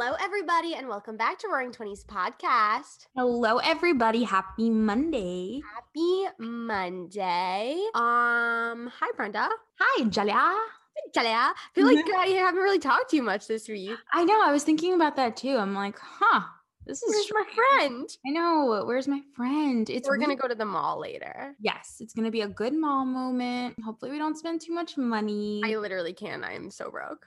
Hello, everybody, and welcome back to Roaring Twenties podcast. Hello, everybody. Happy Monday. Happy Monday. Um, hi, Brenda. Hi, Jalia. Jalia. I feel like I haven't really talked to you much this week. I know. I was thinking about that too. I'm like, huh, this is Where's my friend? I know. Where's my friend? It's We're gonna go to the mall later. Yes, it's gonna be a good mall moment. Hopefully, we don't spend too much money. I literally can. I am so broke.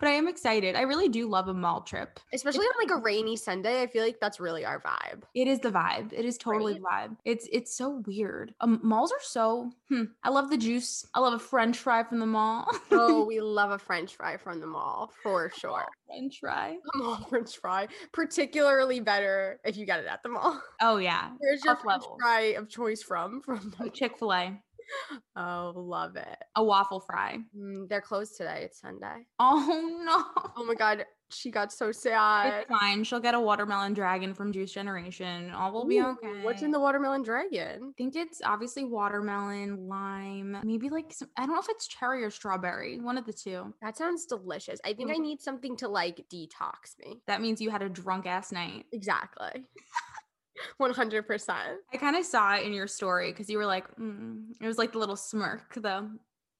But I am excited. I really do love a mall trip. Especially on like a rainy Sunday. I feel like that's really our vibe. It is the vibe. It is totally the vibe. It's it's so weird. Um, malls are so. Hmm, I love the juice. I love a French fry from the mall. Oh, we love a French fry from the mall for sure. French fry. A mall French fry, particularly better if you get it at the mall. Oh yeah. Where's your French level. fry of choice from? From the Chick Fil A. Oh, love it. A waffle fry. Mm, they're closed today. It's Sunday. Oh no. Oh my god, she got so sad. It's fine. She'll get a watermelon dragon from Juice Generation. All will be Ooh, okay. What's in the watermelon dragon? I think it's obviously watermelon, lime, maybe like some, I don't know if it's cherry or strawberry, one of the two. That sounds delicious. I think I Mm. need something to like detox me. That means you had a drunk ass night. Exactly. 100%. I kind of saw it in your story because you were like, mm. it was like the little smirk though.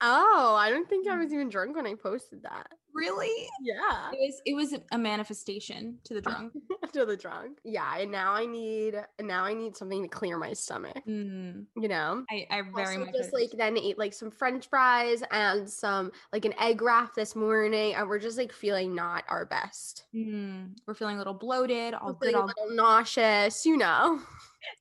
Oh, I don't think I Mm. was even drunk when I posted that. Really? Yeah. It was it was a manifestation to the drunk. to the drunk. Yeah, and now I need now I need something to clear my stomach. Mm. You know? I, I very also much just like then ate like some french fries and some like an egg wrap this morning and we're just like feeling not our best Mm. We're feeling a little bloated, all good, all little nauseous you know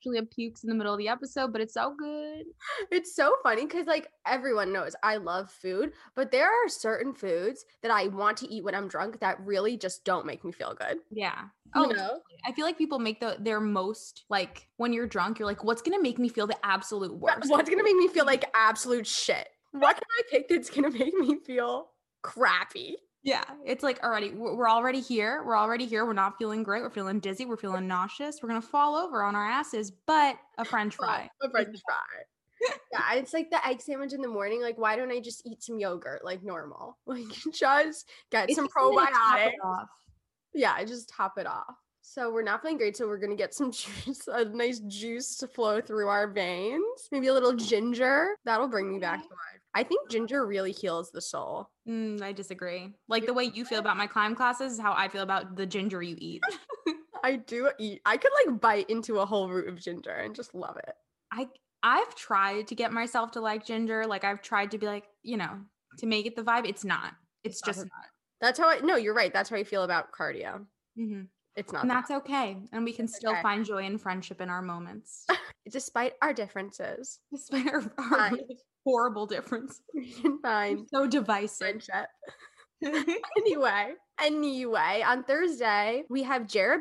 Julia pukes in the middle of the episode, but it's so good. it's so funny because like everyone knows i love food but there are certain foods that i want to eat when i'm drunk that really just don't make me feel good Yeah. you Oh, know. I feel like people make the their most like when you're drunk, you're like, what's gonna make me feel the absolute worst? what's gonna make me feel like absolute shit what can i pick that's gonna make me feel crappy Yeah, it's like already we're already here. We're already here. We're not feeling great. We're feeling dizzy. We're feeling nauseous. We're gonna fall over on our asses, but a French fry. A French fry. yeah, it's like the egg sandwich in the morning. Like, why don't I just eat some yogurt like normal? Like, just get It's some just something to top it probiotics. off. Yeah, I just top it off. So we're not feeling great. So we're gonna get some juice, a nice juice to flow through our veins. Maybe a little ginger. That'll bring me back mm-hmm. to life. I think ginger really heals the soul. Mm, I disagree. Like the way you feel about my climb classes is how I feel about the ginger you eat. I do eat. I could like bite into a whole root of ginger and just love it. I I've tried to get myself to like ginger. Like I've tried to be like, you know, to make it the vibe. It's not. It's not just not. That's how I. No, you're right. That's how I feel about cardio. hmm It's not. And the that's okay. And we can It's still okay. find joy and friendship in our moments. despite our differences. Despite our, our horrible difference. We can find So divisive. friendship. anyway, anyway, on Thursday we have Jara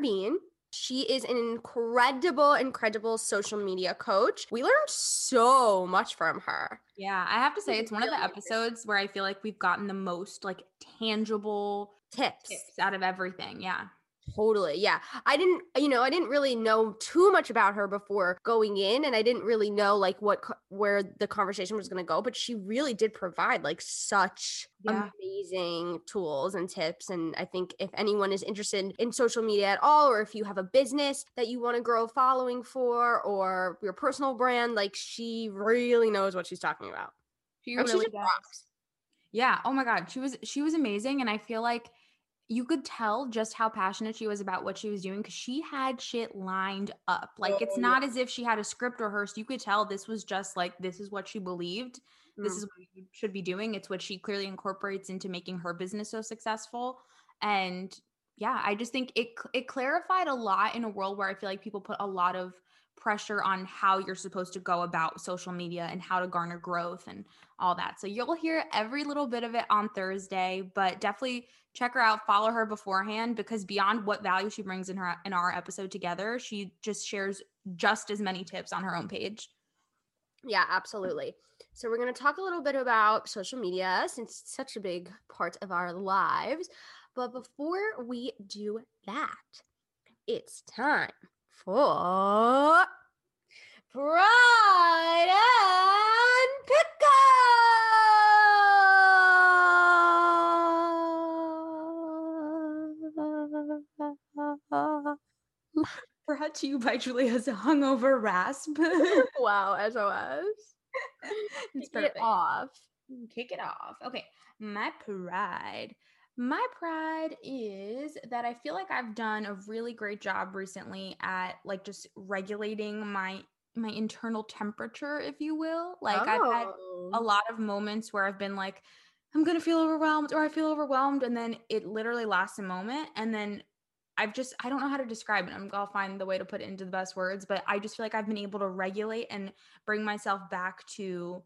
She is an incredible, incredible social media coach. We learned so much from her. yeah, I have to say it's one of the episodes where I feel like we've gotten the most like tangible Tips. tips out of everything. Yeah. Totally. Yeah. I didn't, you know, I didn't really know too much about her before going in and I didn't really know like what where the conversation was going to go, but she really did provide like such Yeah. amazing tools and tips and I think if anyone is interested in social media at all or if you have a business that you want to grow a following for or your personal brand, like she really knows what she's talking about. She really does. rocks. Yeah. Oh my God. She was she was amazing. And I feel like you could tell just how passionate she was about what she was doing because she had shit lined up. Like it's Oh, not as if she had a script rehearsed. You could tell this was just like this is what she believed. This Mm. is what you should be doing. It's what she clearly incorporates into making her business so successful. And yeah, I just think it it clarified a lot in a world where I feel like people put a lot of pressure on how you're supposed to go about social media and how to garner growth and all that. So you'll hear every little bit of it on Thursday, but definitely check her out, follow her beforehand because beyond what value she brings in her in our episode together, she just shares just as many tips on her own page. Yeah, absolutely. So we're going to talk a little bit about social media since it's such a big part of our lives. But before we do that, it's time for Pride and Pickle. Brought to you by Julia's Hungover Rasp. wow, SOS. it's Kick perfect. it off. Kick it off. Okay, my pride. My pride is that I feel like I've done a really great job recently at like just regulating my my internal temperature, if you will. Like I've had a Oh. lot of moments where I've been like, I'm gonna feel overwhelmed or I feel overwhelmed, and then it literally lasts a moment, and then I've just I don't know how to describe it. I'm gonna find the way to put it into the best words, but I just feel like I've been able to regulate and bring myself back to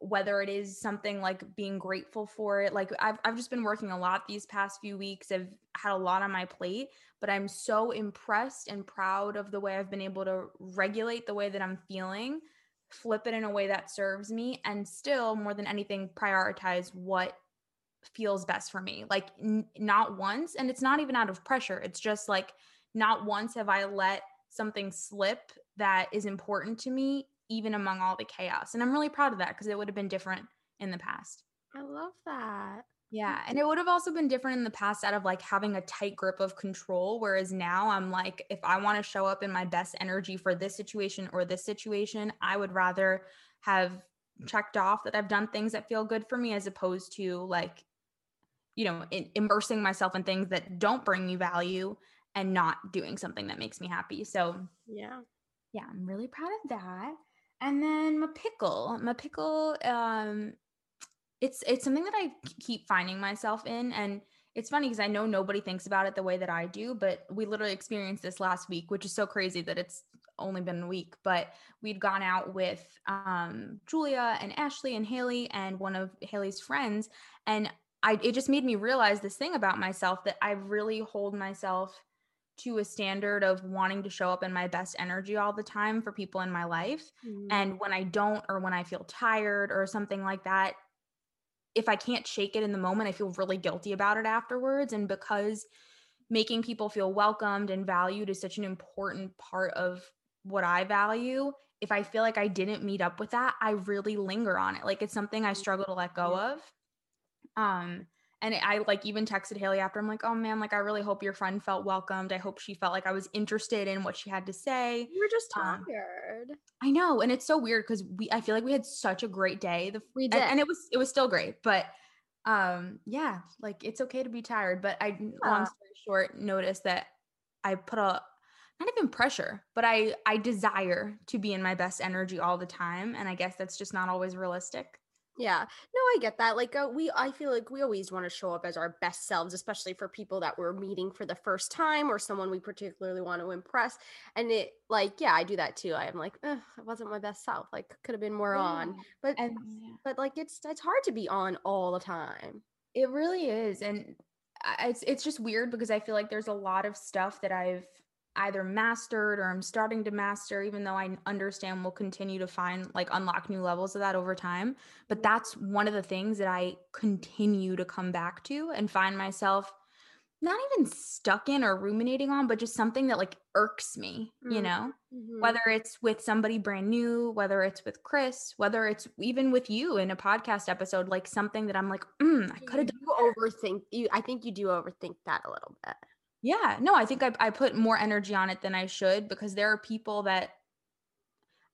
whether it is something like being grateful for it. Like I've I've just been working a lot these past few weeks. I've had a lot on my plate, but I'm so impressed and proud of the way I've been able to regulate the way that I'm feeling, flip it in a way that serves me, and still more than anything prioritize what feels best for me. Like n- not once, and it's not even out of pressure. It's just like not once have I let something slip that is important to me even among all the chaos. And I'm really proud of that because it would have been different in the past. I love that. Yeah. And it would have also been different in the past out of like having a tight grip of control. Whereas now I'm like, if I want to show up in my best energy for this situation or this situation, I would rather have checked off that I've done things that feel good for me as opposed to like, you know, in, immersing myself in things that don't bring me value and not doing something that makes me happy. So Yeah. yeah, I'm really proud of that. And then my pickle, my pickle, um, it's it's something that I keep finding myself in, and it's funny because I know nobody thinks about it the way that I do, but we literally experienced this last week, which is so crazy that it's only been a week. But we'd gone out with um, Julia and Ashley and Haley and one of Haley's friends, and I it just made me realize this thing about myself that I really hold myself to a standard of wanting to show up in my best energy all the time for people in my life. Mm. And when I don't, or when I feel tired or something like that, if I can't shake it in the moment, I feel really guilty about it afterwards. And because making people feel welcomed and valued is such an important part of what I value, if I feel like I didn't meet up with that, I really linger on it. Like it's something I struggle to let go of. Um, and I like even texted Haley after. I'm like, oh man, like I really hope your friend felt welcomed. I hope she felt like I was interested in what she had to say. You were just Um, tired. I know, and it's so weird because we I feel like we had such a great day. The We and, did. and it was it was still great, but um yeah, like it's okay to be tired. But I Yeah. long story short, noticed that I put a not even pressure, but I I desire to be in my best energy all the time, and I guess that's just not always realistic. Yeah. No, I get that. Like uh, we I feel like we always want to show up as our best selves, especially for people that we're meeting for the first time or someone we particularly want to impress. And it like, yeah, I do that too. I am like, I wasn't my best self. Like could have been more on. But And but like it's it's hard to be on all the time. It really is, and it's it's just weird because I feel like there's a lot of stuff that I've either mastered or I'm starting to master, even though I understand we'll continue to find like unlock new levels of that over time. But that's one of the things that I continue to come back to and find myself not even stuck in or ruminating on, but just something that like irks me, you Mm. know? Mhm. whether it's with somebody brand new, whether it's with Chris, whether it's even with you in a podcast episode, like something that I'm like, mm, I could have done. do overthink you I think you do overthink that a little bit. Yeah, no, I think I, I put more energy on it than I should because there are people that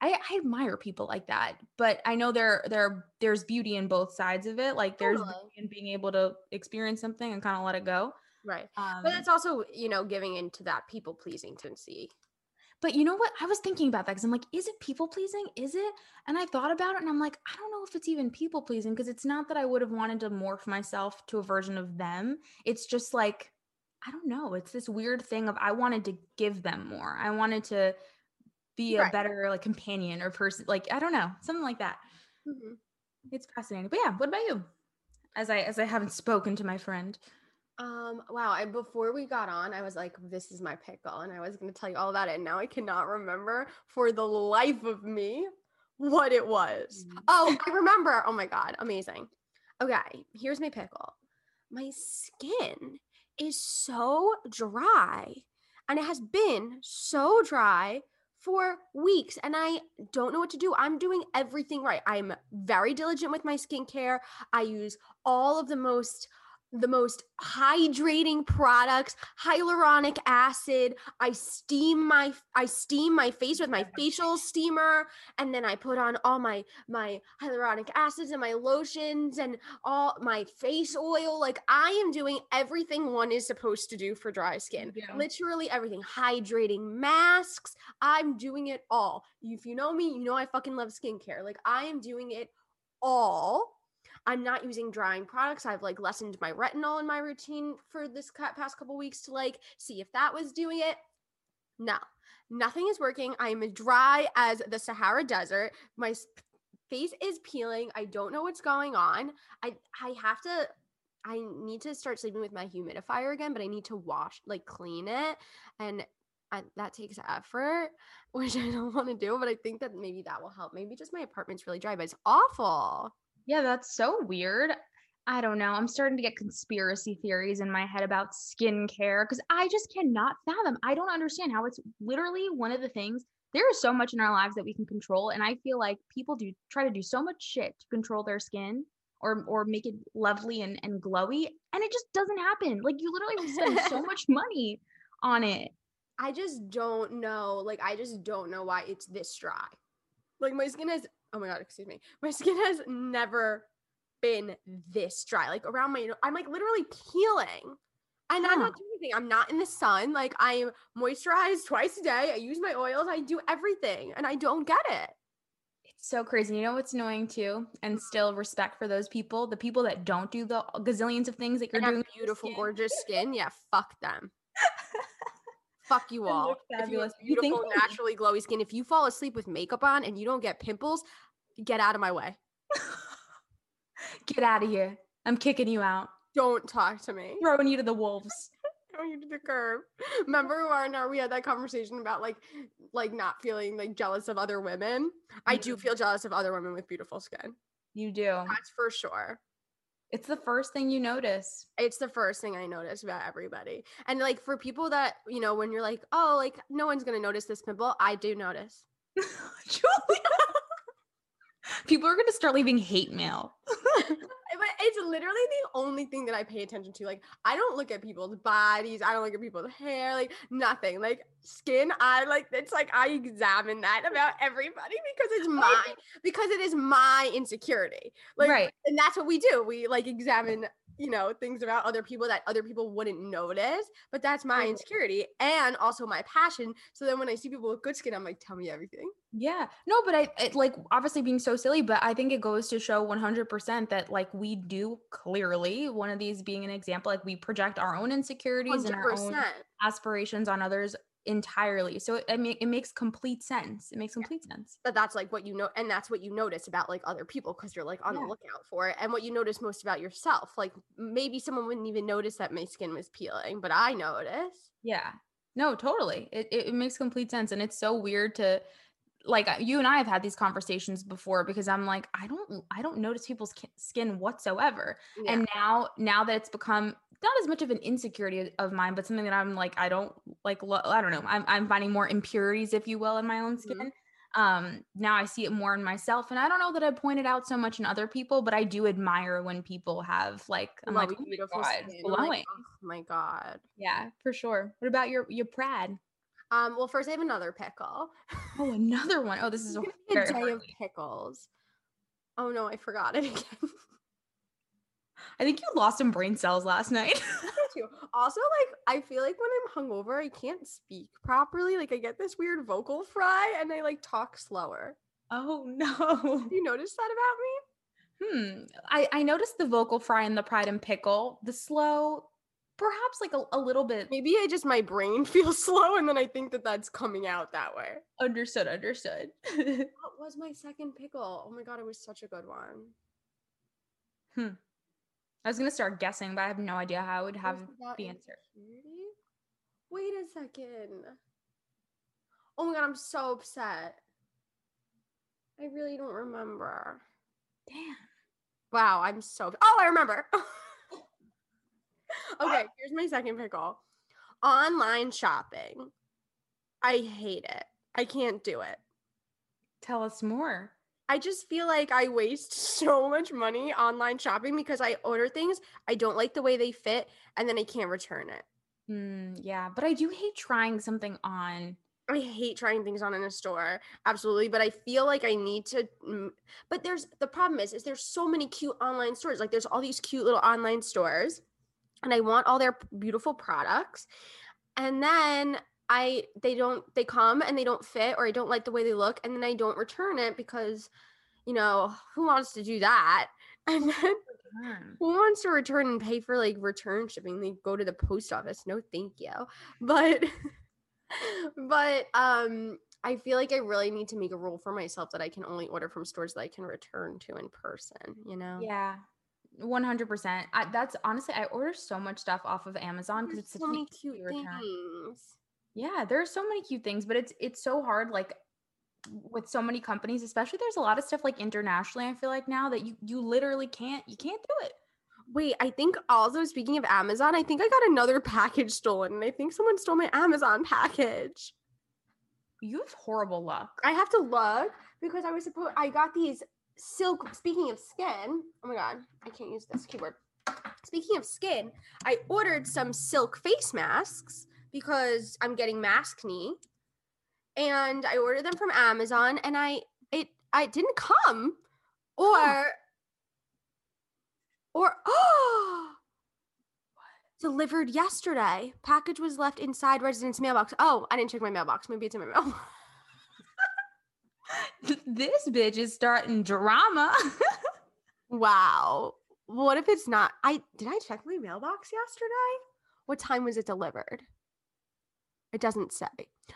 I, I admire people like that, but I know there there there's beauty in both sides of it. Like there's Totally. beauty in being able to experience something and kind of let it go. Right. Um, But it's also, you know, giving into that people pleasing tendency. But you know what? I was thinking about that because I'm like, is it people pleasing? Is it? And I thought about it and I'm like, I don't know if it's even people pleasing because it's not that I would have wanted to morph myself to a version of them. It's just like, I don't know. It's this weird thing of I wanted to give them more. I wanted to be a better like companion or person. Like I don't know, something like that. Mhm. It's fascinating. But yeah, what about you? As I as I haven't spoken to my friend. Um, wow. I before we got on, I was like, this is my pickle, and I was gonna tell you all about it. And now I cannot remember for the life of me what it was. Mm. Oh, I remember. Oh my god, amazing. Okay, here's my pickle. My skin is so dry, and it has been so dry for weeks and I don't know what to do. I'm doing everything right. I'm very diligent with my skincare. I use all of the most the most hydrating products, hyaluronic acid. I steam my I steam my face with my facial steamer and then I put on all my my hyaluronic acids and my lotions and all my face oil. Like I am doing everything one is supposed to do for dry skin. Yeah. Literally everything. Hydrating masks. I'm doing it all. If you know me, you know I fucking love skincare. Like I am doing it all. I'm not using drying products. I've like lessened my retinol in my routine for this past couple weeks to like see if that was doing it. No, nothing is working. I am dry as the Sahara Desert. My face is peeling. I don't know what's going on. I I have to. I need to start sleeping with my humidifier again, but I need to wash, like clean it, and I, that takes effort, which I don't want to do. But I think that maybe that will help. Maybe just my apartment's really dry, but it's awful. Yeah, that's so weird. I don't know. I'm starting to get conspiracy theories in my head about skincare because I just cannot fathom. I don't understand how it's literally one of the things. There is so much in our lives that we can control, and I feel like people do try to do so much shit to control their skin or or make it lovely and, and glowy, and it just doesn't happen. Like you literally spend so much money on it. I just don't know. Like, I just don't know why it's this dry. Like, my skin has, oh my God, excuse me. My skin has never been this dry. Like, around my, I'm like literally peeling. And I'm not doing anything. I'm not in the sun. Like, I am moisturized twice a day. I use my oils. I do everything. And I don't get it. It's so crazy. You know what's annoying too? And still respect for those people, the people that don't do the gazillions of things that you're And doing. beautiful, gorgeous skin. Yeah, fuck them. Fuck you all. look If you have fabulous. You think beautiful, so? naturally glowy skin, if you fall asleep with makeup on and you don't get pimples, get out of my way. Get out of here. I'm kicking you out. Don't talk to me. Throwing you to the wolves. Throwing you to the curb. Remember when we had that conversation about like like not feeling like jealous of other women? I do Mhm. feel jealous of other women with beautiful skin. You do. That's for sure. It's the first thing you notice. It's the first thing I notice about everybody. And like for people that, you know, when you're like, oh, like no one's gonna notice this pimple, I do notice. Julia. People are going to start leaving hate mail. Eh, but it's literally the only thing that I pay attention to. Like, I don't look at people's bodies. I don't look at people's hair. Like, nothing. Like skin. I like. It's like I examine that about everybody because it's my because it is my insecurity. Like, Right. And that's what we do. We like examine, you know, things about other people that other people wouldn't notice. But that's my insecurity and also my passion. So then when I see people with good skin, I'm like, tell me everything. Yeah. No, but I it, like obviously being so silly, but I think it goes to show 100% that like we do clearly one of these being an example like we project our own insecurities and our own aspirations on others entirely. So it, I mean it makes complete sense. It makes complete sense. but that's like what you know and that's what you notice about like other people because you're like on Yeah. the lookout for it and what you notice most about yourself like maybe someone wouldn't even notice that my skin was peeling but i notice Yeah. No, totally. It, it makes complete sense and it's so weird to like you and I have had these conversations before because I'm like I don't I don't notice people's skin whatsoever. Yeah. And now now that it's become not as much of an insecurity of mine but something that I'm like I don't like lo- I don't know. I'm I'm finding more impurities if you will in my own Mhm. skin. Um now I see it more in myself and I don't know that I point it out so much in other people but I do admire when people have like I'm like oh my beautiful God. I'm like, glowing. oh my god Yeah, for sure. What about your your prad? um well first i have another pickle Oh, another one. Oh, this is a It's gonna be very a day hard of pickles oh no i forgot it again I think you lost some brain cells last night. Also, like I feel like when I'm hungover, I can't speak properly. Like I get this weird vocal fry, and I like talk slower. oh no. Have you noticed that about me? Hmm. I I noticed the vocal fry and the pride and pickle. The slow. perhaps like a, a little bit Maybe I just my brain feels slow and then I think that that's coming out that way. understood, understood. What was my second pickle? Oh my god, it was such a good one. I was gonna start guessing, but I have no idea how I would have the answer. insecurity? Wait a second. Oh my god, I'm so upset. I really don't remember. Damn. Wow, I'm so. Oh, I remember. okay, ah. here's my second pickle. Online shopping. I hate it. I can't do it. Tell us more. I just feel like I waste so much money online shopping because I order things, I don't like the way they fit, and then I can't return it. Mm, yeah, but I do hate trying something on. I hate trying things on in a store, absolutely. But I feel like I need to. mm, But there's the problem is, is there's so many cute online stores. Like there's all these cute little online stores, and I want all their beautiful products, and then I they don't they come and they don't fit or I don't like the way they look, and then I don't return it because, you know, who wants to do that? And then Mm. who wants to return and pay for like return shipping? They go to the post office. No, thank you. But but um I feel like I really need to make a rule for myself that I can only order from stores that I can return to in person, you know? Yeah, one hundred percent. That's honestly, I order so much stuff off of Amazon because it's so an many cute things. Yeah, there are so many cute things, but it's it's so hard. Like with so many companies, especially there's a lot of stuff like internationally. I feel like now that you you literally can't you can't do it. Wait, I think also speaking of Amazon, I think I got another package stolen and I think someone stole my Amazon package. You have horrible luck. I have to look because I was supposed I got these silk speaking of skin. Oh my god, I can't use this keyword. Speaking of skin, I ordered some silk face masks because I'm getting maskne. And I ordered them from Amazon and I it I didn't come or or oh delivered yesterday. Package was left inside residence mailbox. Oh, I didn't check my mailbox. Maybe it's in my mailbox. this bitch is starting drama. Wow. What if it's not? I did I check my mailbox yesterday? What time was it delivered? It doesn't say.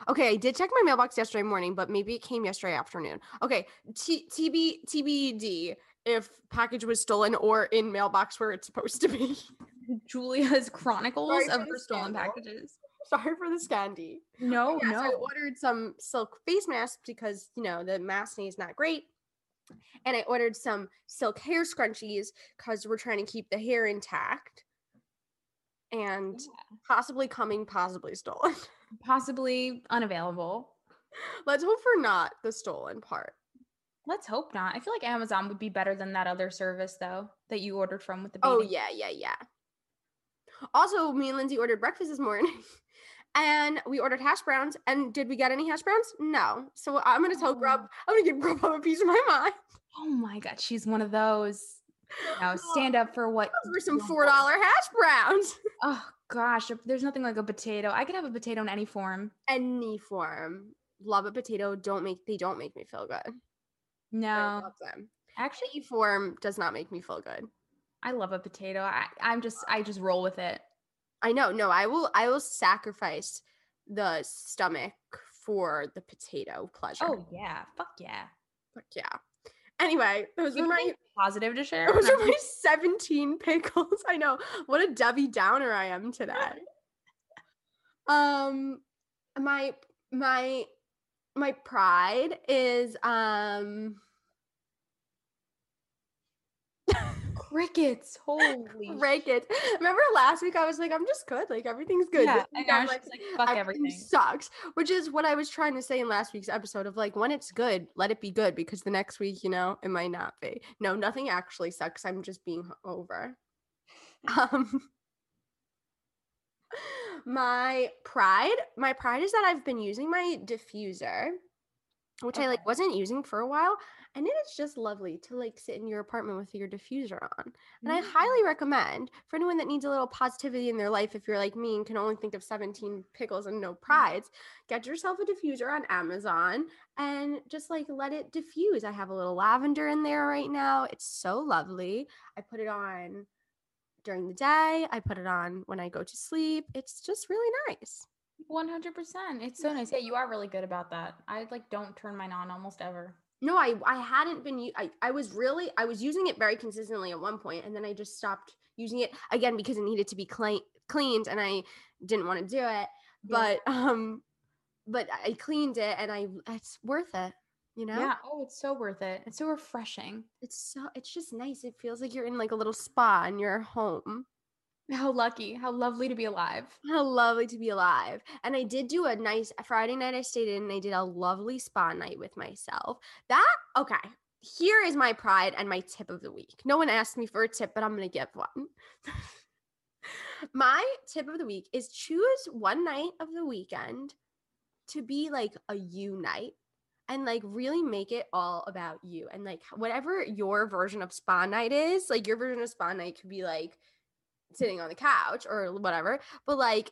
Okay, I did check my mailbox yesterday morning, but maybe it came yesterday afternoon. Okay, T- TB TBD if package was stolen or in mailbox where it's supposed to be. Julia's Chronicles Sorry of the her stolen packages. Sorry for the scandy. No, Yes, I ordered some silk face masks because you know the mask is not great. And I ordered some silk hair scrunchies because we're trying to keep the hair intact. And possibly coming, possibly stolen. Possibly unavailable. Let's hope for not the stolen part. Let's hope not. I feel like Amazon would be better than that other service though that you ordered from with the oh, baby. Oh yeah, yeah, yeah. Also, me and Lindsay ordered breakfast this morning. And we ordered hash browns. And did we get any hash browns? No. So I'm gonna tell Grub, oh. I'm gonna give Grub a piece of my mind. Oh my god, she's one of those. Now stand up for what Those were some four dollar hash browns. Oh gosh, there's nothing like a potato. I could have a potato in any form. Any form. Love a potato. Don't make they don't make me feel good. I No, love them. actually, Any form does not make me feel good. I love a potato. I, I'm just, I just roll with it. I know. No, I will I will sacrifice the stomach for the potato pleasure. Oh yeah, fuck yeah. Fuck yeah. Anyway, those You are my positive to share? those are my 17 pickles. I know. What a Debbie Downer I am today. Um my my my pride is um Crickets. Holy. crickets. Remember last week I was like, I'm just good. Like everything's good. Yeah, and now I'm like, like, fuck everything everything. sucks. Which is what I was trying to say in last week's episode of like when it's good, let it be good because the next week, you know, it might not be. No, nothing actually sucks. I'm just being over. Um my pride, my pride is that I've been using my diffuser, which I like wasn't using for a while, and it is just lovely to like sit in your apartment with your diffuser on. And I Mm. highly recommend for anyone that needs a little positivity in their life, if you're like me and can only think of 17 pickles and no prides, get yourself a diffuser on Amazon and just like let it diffuse. I have a little lavender in there right now. It's so lovely. I put it on during the day. I put it on when I go to sleep. It's just really nice. 100%. It's so nice. Yeah, you are really good about that. I like don't turn mine on almost ever. No, I I hadn't been I I was really I was using it very consistently at one point and then I just stopped using it again because it needed to be clean cleaned and I didn't want to do it. But um but I cleaned it and I it's worth it, you know? Yeah. Oh, it's so worth it. It's so refreshing. It's so it's just nice. It feels like you're in like a little spa in your home. How lucky. How lovely to be alive. How lovely to be alive. And I did do a nice Friday night. I stayed in and I did a lovely spa night with myself. That, okay. Here is my pride and my tip of the week. No one asked me for a tip, but I'm going to give one. my tip of the week is choose one night of the weekend to be like a you night and like really make it all about you. And like whatever your version of spa night is, like your version of spa night could be like, sitting on the couch or whatever, but like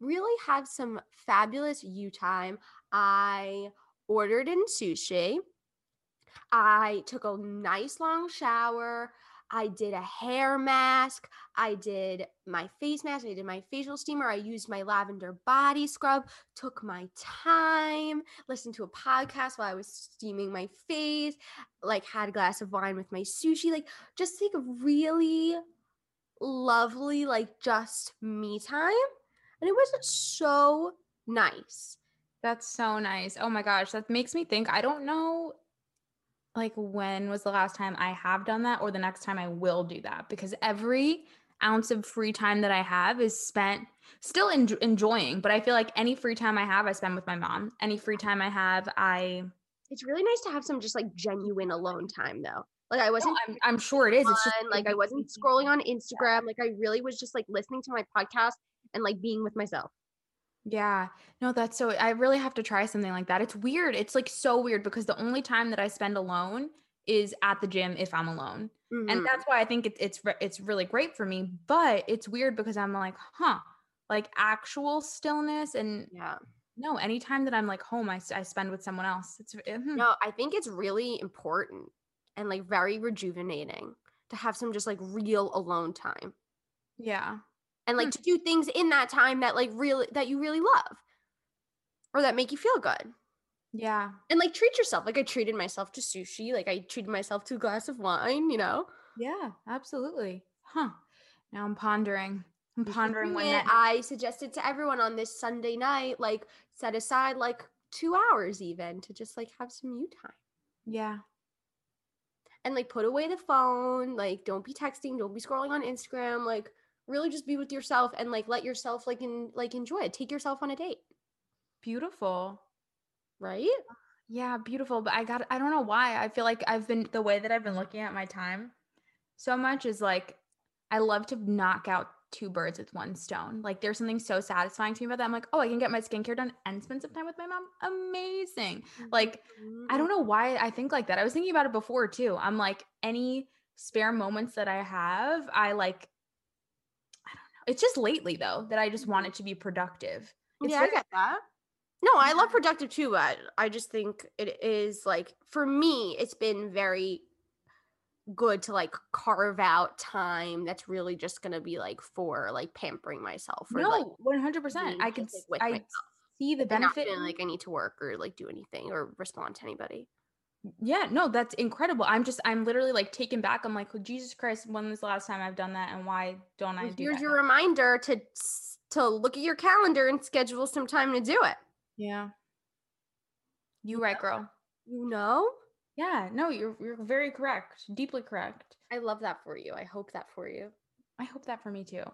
really have some fabulous you time. I ordered in sushi. I took a nice long shower. I did a hair mask. I did my face mask. I did my facial steamer. I used my lavender body scrub. Took my time. Listened to a podcast while I was steaming my face. Like had a glass of wine with my sushi. Like just like really lovely, like just me time. And it was so nice. That's so nice. Oh my gosh, that makes me think. I don't know like when was the last time I have done that or the next time I will do that because every ounce of free time that I have is spent still en- enjoying, but I feel like any free time I have I spend with my mom. Any free time I have I It's really nice to have some just like genuine alone time though. Like I wasn't I'm, I'm sure it is. It's just like I wasn't scrolling on Instagram. Like I really was just like listening to my podcast and like being with myself. Yeah. No, that's so I really have to try something like that. It's weird. It's like so weird because the only time that I spend alone is at the gym if I'm alone. Mhm. And that's why I think it, it's it's really great for me, but it's weird because I'm like, "Huh." Like actual stillness and yeah. no, anytime that I'm like home i, I spend with someone else. It's uh, hmm. No, I think it's really important and like very rejuvenating to have some just like real alone time. yeah. and like Hmm. to do things in that time that like really that you really love or that make you feel good Yeah. and like treat yourself like i treated myself to sushi like i treated myself to a glass of wine you know Yeah, absolutely. Huh. Now I'm pondering. I'm pondering when that i suggested to everyone on this sunday night like set aside like two hours even to just like have some you time Yeah. And like put away the phone like don't be texting don't be scrolling on instagram like really just be with yourself and like let yourself like in like enjoy it take yourself on a date Beautiful. right Yeah, beautiful. But I got, I don't know why. I feel like I've been, the way that I've been looking at my time so much is like, I love to knock out two birds with one stone. Like, there's something so satisfying to me about that. I'm like, oh, I can get my skincare done and spend some time with my mom. Amazing. Like, I don't mm-hmm. know why I think like that. I was thinking about it before too. I'm like, any spare moments that I have, I like, I don't know. It's just lately though that I just want mm-hmm. it to be productive. It's yeah, very- I get that. No, I love productive too, but I just think it is like for me, it's been very good to like carve out time that's really just gonna be like for like pampering myself or like no, one hundred percent. I just, can with I myself. see the benefit. feeling like I need to work or like do anything or respond to anybody. yeah, no, that's incredible. I'm just I'm literally like taken back. I'm like, oh, Jesus Christ, when was the last time I've done that, and why don't I do Here's your now? reminder to to look at your calendar and schedule some time to do it. yeah, you right, girl. You know? Yeah, no, you're you're very correct, deeply correct. I love that for you. I hope that for you. I hope that for me too.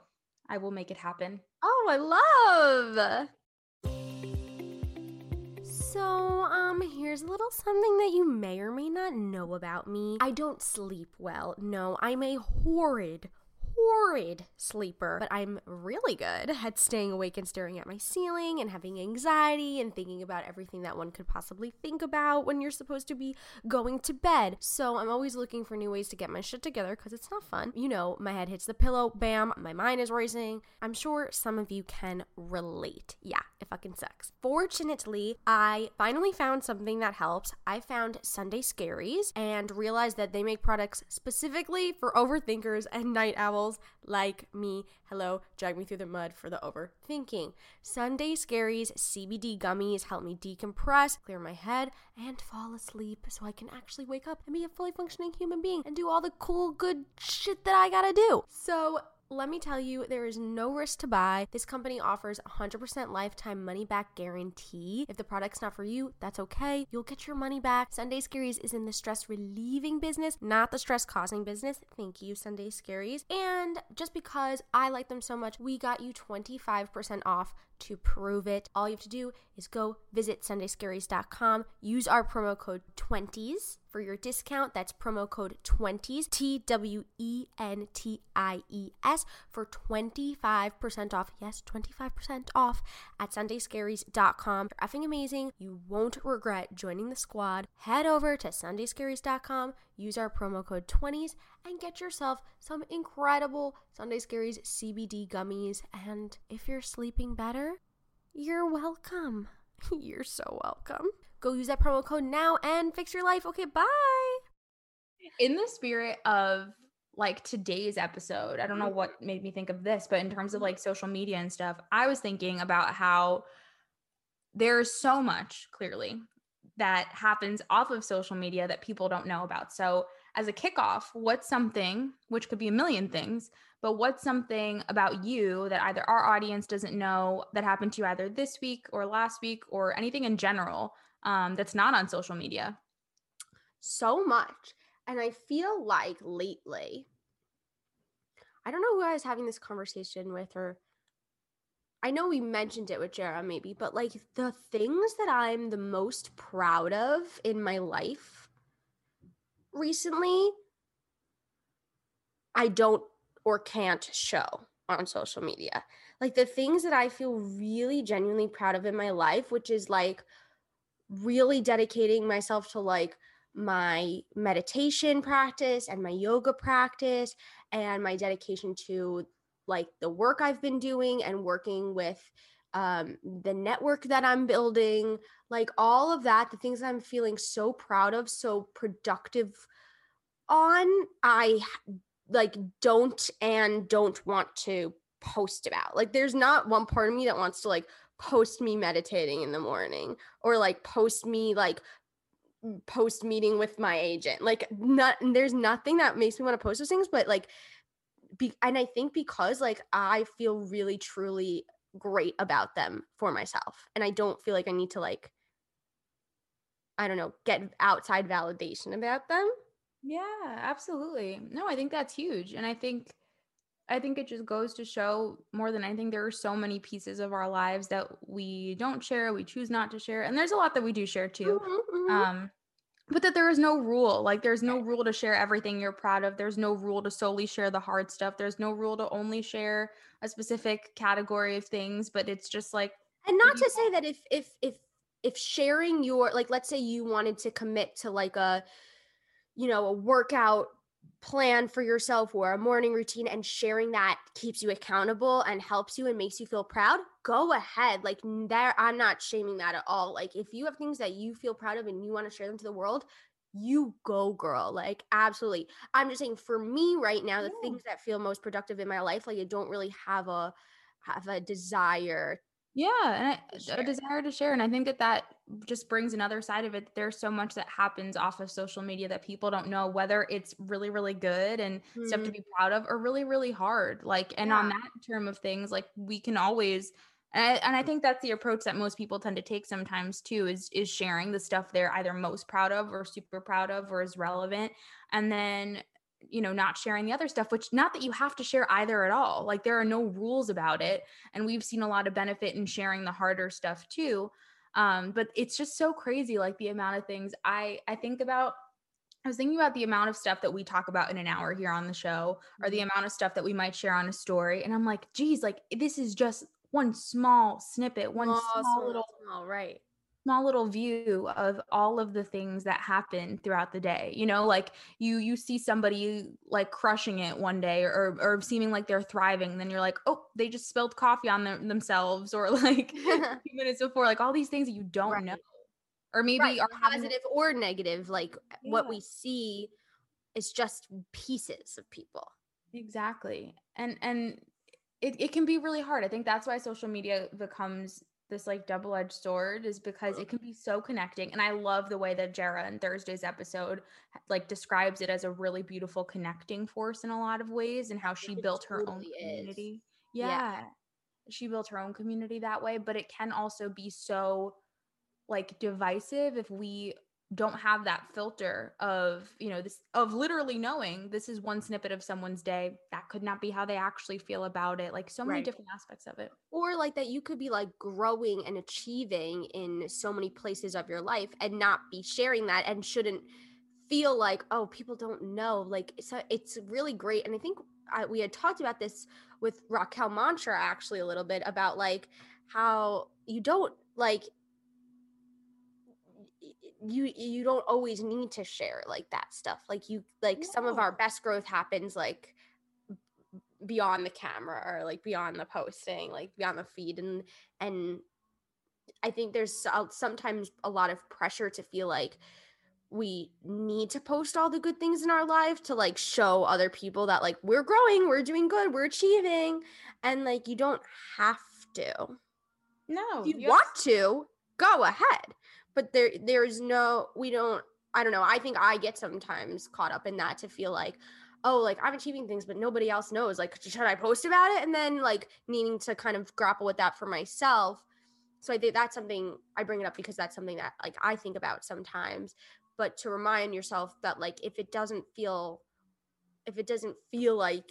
I will make it happen. Oh, I love. So, um, here's a little something that you may or may not know about me. I don't sleep well. No, I'm a horrid, horrid sleeper, but I'm really good at staying awake and staring at my ceiling and having anxiety and thinking about everything that one could possibly think about when you're supposed to be going to bed. So I'm always looking for new ways to get my shit together because it's not fun. You know, my head hits the pillow, bam, my mind is racing. I'm sure some of you can relate. Yeah, it fucking sucks. Fortunately, I finally found something that helps. I found Sunday Scaries and realized that they make products specifically for overthinkers and night owls like me. Hello, drag me through the mud for the overthinking. Sunday Scaries CBD gummies help me decompress, clear my head, and fall asleep so I can actually wake up and be a fully functioning human being and do all the cool, good shit that I gotta do. So, let me tell you, there is no risk to buy. This company offers 100% lifetime money back guarantee. If the product's not for you, that's okay. You'll get your money back. Sunday Scaries is in the stress relieving business, not the stress causing business. Thank you, Sunday Scaries. And just because I like them so much, we got you 25% off to prove it. All you have to do is go visit sundayscaries.com, use our promo code 20s for your discount. That's promo code 20s, T W E N T I E S, for 25% off. Yes, 25% off at sundayscaries.com. They're effing amazing. You won't regret joining the squad. Head over to sundayscaries.com, use our promo code 20s, and get yourself some incredible Sunday Scaries CBD gummies. And if you're sleeping better, you're welcome. You're so welcome. Go use that promo code now and fix your life. Okay, bye. In the spirit of like today's episode, I don't know what made me think of this, but in terms of like social media and stuff, I was thinking about how there's so much clearly that happens off of social media that people don't know about. So, as a kickoff, what's something, which could be a million things, but what's something about you that either our audience doesn't know that happened to you either this week or last week or anything in general um, that's not on social media? So much. And I feel like lately, I don't know who I was having this conversation with, or I know we mentioned it with Jara maybe, but like the things that I'm the most proud of in my life recently, I don't or can't show on social media. Like the things that I feel really genuinely proud of in my life, which is like really dedicating myself to like my meditation practice and my yoga practice and my dedication to like the work I've been doing and working with um, the network that I'm building, like all of that, the things I'm feeling so proud of, so productive on, I like don't and don't want to post about. Like there's not one part of me that wants to like post me meditating in the morning or like post me like post meeting with my agent. Like not there's nothing that makes me want to post those things, but like be, and I think because like I feel really truly great about them for myself and I don't feel like I need to like I don't know, get outside validation about them. Yeah, absolutely. No, I think that's huge. And I think I think it just goes to show more than anything there are so many pieces of our lives that we don't share, we choose not to share. And there's a lot that we do share too. Mhm, mhm. Um but that there is no rule. Like there's no rule to share everything you're proud of. There's no rule to solely share the hard stuff. There's no rule to only share a specific category of things, but it's just like and not to say that if if if if sharing your like let's say you wanted to commit to like a you know a workout plan for yourself or a morning routine and sharing that keeps you accountable and helps you and makes you feel proud go ahead. Like there i'm not shaming that at all. Like if you have things that you feel proud of and you want to share them to the world you go girl. Like absolutely. I'm just saying for me right now the Yeah. things that feel most productive in my life like i don't really have a have a desire Yeah, and I, a desire to share. And I think that that just brings another side of it. There's so much that happens off of social media that people don't know, whether it's really, really good and stuff to mm-hmm. be proud of or really, really hard. Like, and on that term of things, like we can always, and I, and I think that's the approach that most people tend to take sometimes too, is, is sharing the stuff they're either most proud of or super proud of or is relevant. And then you know not sharing the other stuff which not that you have to share either at all like there are no rules about it and we've seen a lot of benefit in sharing the harder stuff too um but it's just so crazy like the amount of things i i think about I was thinking about the amount of stuff that we talk about in an hour here on the show, or the amount of stuff that we might share on a story. And I'm like, geez, like this is just one small snippet, one small, little small, right small little view of all of the things that happen throughout the day you know like you you see somebody like crushing it one day or or seeming like they're thriving then you're like oh they just spilled coffee on them, themselves or like a few minutes before like all these things that you don't Right. know or maybe right, are positive or negative like what we see is just pieces of people Exactly. And and it, it can be really hard. I think that's why social media becomes this like double-edged sword is because it can be so connecting. And I love the way that Jara in Thursday's episode like describes it as a really beautiful connecting force in a lot of ways and how she built her own totally is. community. Yeah. Yeah. She built her own community that way, but it can also be so like divisive if we don't have that filter of you know this of literally knowing this is one snippet of someone's day that could not be how they actually feel about it like so many Right. different aspects of it or like that you could be like growing and achieving in so many places of your life and not be sharing that and shouldn't feel like oh people don't know like so it's really great and i think I, we had talked about this with raquel mantra actually a little bit about like how you don't like you you don't always need to share like that stuff like you like some of our best growth happens like beyond the camera or like beyond the posting like beyond the feed and and i think there's uh, sometimes a lot of pressure to feel like we need to post all the good things in our life to like show other people that like we're growing we're doing good we're achieving and like you don't have to. No if you want to go ahead but there there's no we don't i don't know i think i get sometimes caught up in that to feel like oh like i'm achieving things but nobody else knows like should i post about it? And then like needing to kind of grapple with that for myself. So i think that's something i bring it up because that's something that like i think about sometimes. But to remind yourself that like if it doesn't feel if it doesn't feel like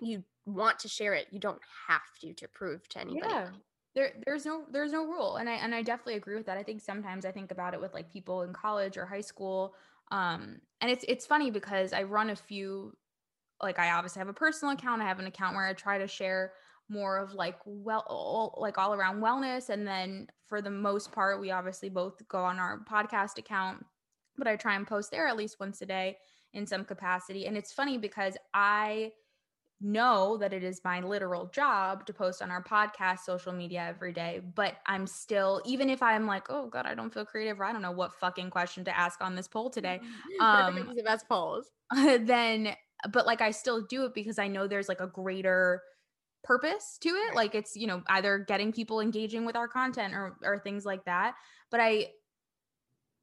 you want to share it you don't have to to prove to anybody. Yeah there there's no there's no rule and i and i definitely agree with that. I think sometimes i think about it with like people in college or high school um and it's it's funny because i run a few like i obviously have a personal account i have an account where i try to share more of like well all, like all around wellness and then for the most part we obviously both go on our podcast account but i try and post there at least once a day in some capacity and it's funny because i know that it is my literal job to post on our podcast social media every day but i'm still even if i'm like oh god i don't feel creative or i don't know what fucking question to ask on this poll today um the best polls. then but like i still do it because i know there's like a greater purpose to it. Like it's you know either getting people engaging with our content or or things like that. But i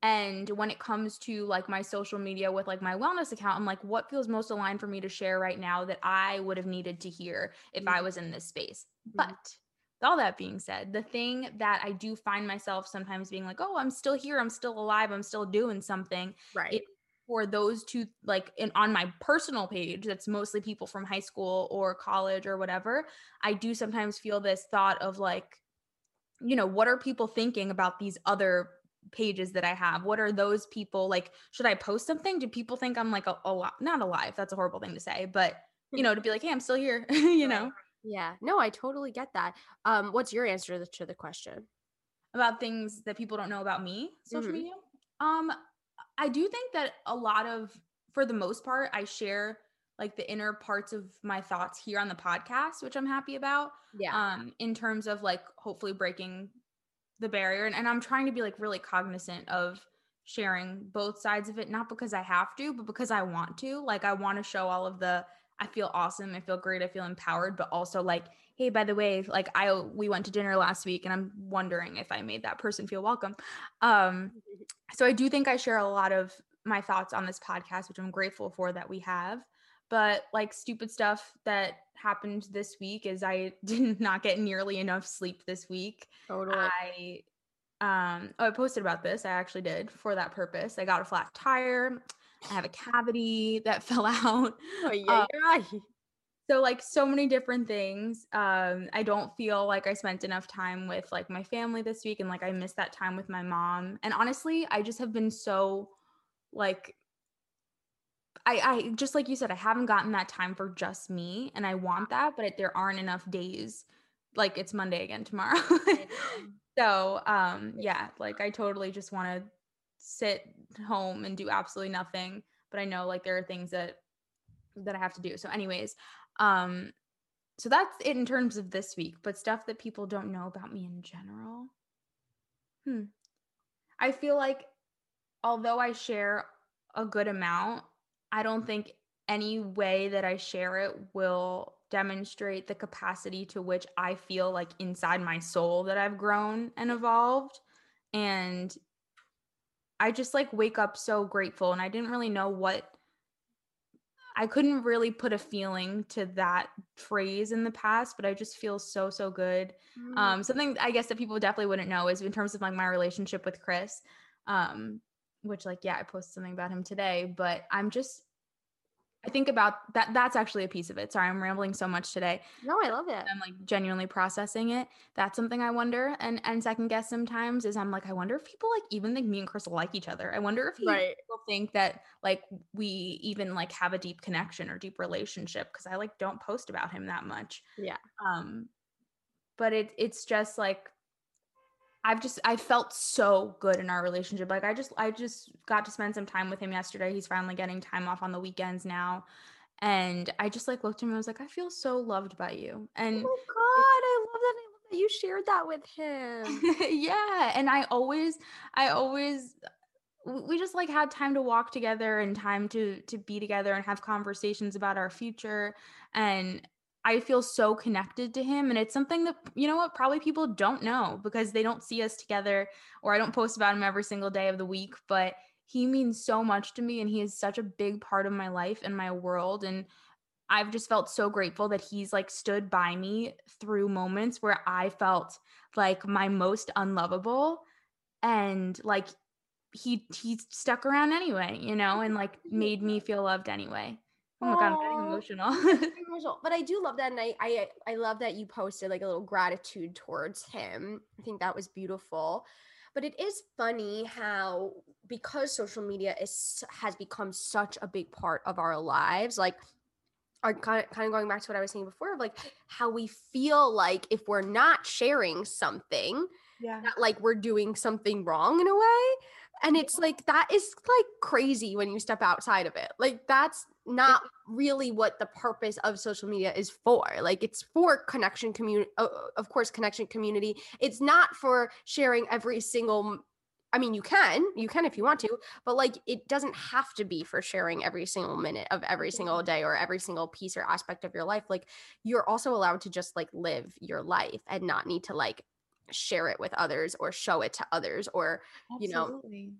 and when it comes to like my social media with like my wellness account i'm like what feels most aligned for me to share right now that i would have needed to hear if i Mhm. was in this space Mhm. but with all that being said the thing that i do find myself sometimes being like oh i'm still here i'm still alive i'm still doing something right for those two like in on my personal page that's mostly people from high school or college or whatever i do sometimes feel this thought of like you know what are people thinking about these other pages that i have what are those people like should i post something? Do people think i'm like a, a not alive that's a horrible thing to say but you know to be like hey i'm still here you know? yeah. No i totally get that. Um what's your answer to the, to the question? About things that people don't know about me social Mhm. media? Um i do think that a lot of for the most part i share like the inner parts of my thoughts here on the podcast which i'm happy about yeah. um in terms of like hopefully breaking the barrier. And, and i'm trying to be like really cognizant of sharing both sides of it not because i have to but because i want to. Like i want to show all of the i feel awesome i feel great i feel empowered but also like hey by the way like i we went to dinner last week and i'm wondering if i made that person feel welcome. Um so i do think i share a lot of my thoughts on this podcast which i'm grateful for that we have but like stupid stuff that happened this week is i did not get nearly enough sleep this week. Totally. I um oh i posted about this. I actually did for that purpose. I got a flat tire. I have a cavity that fell out. Oh, yeah, yeah. so like so many different things. Um i don't feel like i spent enough time with like my family this week and like i missed that time with my mom. And honestly i just have been so like I, I just like you said, I haven't gotten that time for just me, and I want that, but it, there aren't enough days. Like it's Monday again tomorrow, so um, yeah, like I totally just want to sit home and do absolutely nothing. But I know like there are things that that I have to do. So, anyways, um, so that's it in terms of this week. But stuff that people don't know about me in general. Hmm. I feel like although I share a good amount, I don't think any way that I share it will demonstrate the capacity to which I feel like inside my soul that I've grown and evolved. And I just like wake up so grateful. And I didn't really know what I couldn't really put a feeling to that phrase in the past, but I just feel so, so good. Mm. Um, something I guess that people definitely wouldn't know is in terms of like my relationship with Chris. Um, which like, yeah, I posted something about him today, but I'm just I think about that. That's actually a piece of it. Sorry, I'm rambling so much today. No, I love it. I'm like genuinely processing it. That's something I wonder and and second guess sometimes is I'm like, I wonder if people like even think me and Chris like each other. I wonder if right. people think that like we even like have a deep connection or deep relationship because I like don't post about him that much. Yeah. Um, but it it's just like I've just I felt so good in our relationship. Like I just I just got to spend some time with him yesterday. He's finally getting time off on the weekends now. And I just like looked at him and I was like, I feel so loved by you. And oh God, I love that. I love that you shared that with him. yeah. And I always, I always we just like had time to walk together and time to to be together and have conversations about our future and I feel so connected to him. And it's something that, you know what, probably people don't know because they don't see us together or I don't post about him every single day of the week. But he means so much to me and he is such a big part of my life and my world. And I've just felt so grateful that he's like stood by me through moments where I felt like my most unlovable and like he he stuck around anyway, you know, and like made me feel loved anyway. Oh my god, I'm getting emotional. But I do love that, and I, I I love that you posted like a little gratitude towards him. I think that was beautiful. But it is funny how because social media is has become such a big part of our lives, like are kind of, kind of going back to what I was saying before of like how we feel like if we're not sharing something, yeah, that like we're doing something wrong in a way. And it's like that is like crazy when you step outside of it. Like that's not really what the purpose of social media is for. Like it's for connection community of course connection community. It's not for sharing every single I mean you can, you can if you want to, but like it doesn't have to be for sharing every single minute of every single mm-hmm. day or every single piece or aspect of your life. Like you're also allowed to just like live your life and not need to like share it with others or show it to others or Absolutely. you know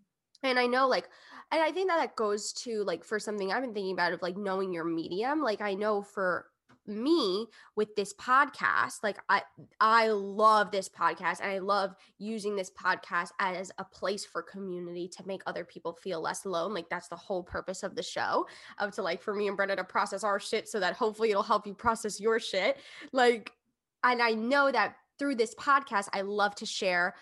and i know like and i think that that goes to like for something i've been thinking about of like knowing your medium like i know for me with this podcast like i i love this podcast and i love using this podcast as a place for community to make other people feel less alone like that's the whole purpose of the show of to like for me and brenda to process our shit so that hopefully it'll help you process your shit like and i know that through this podcast i love to share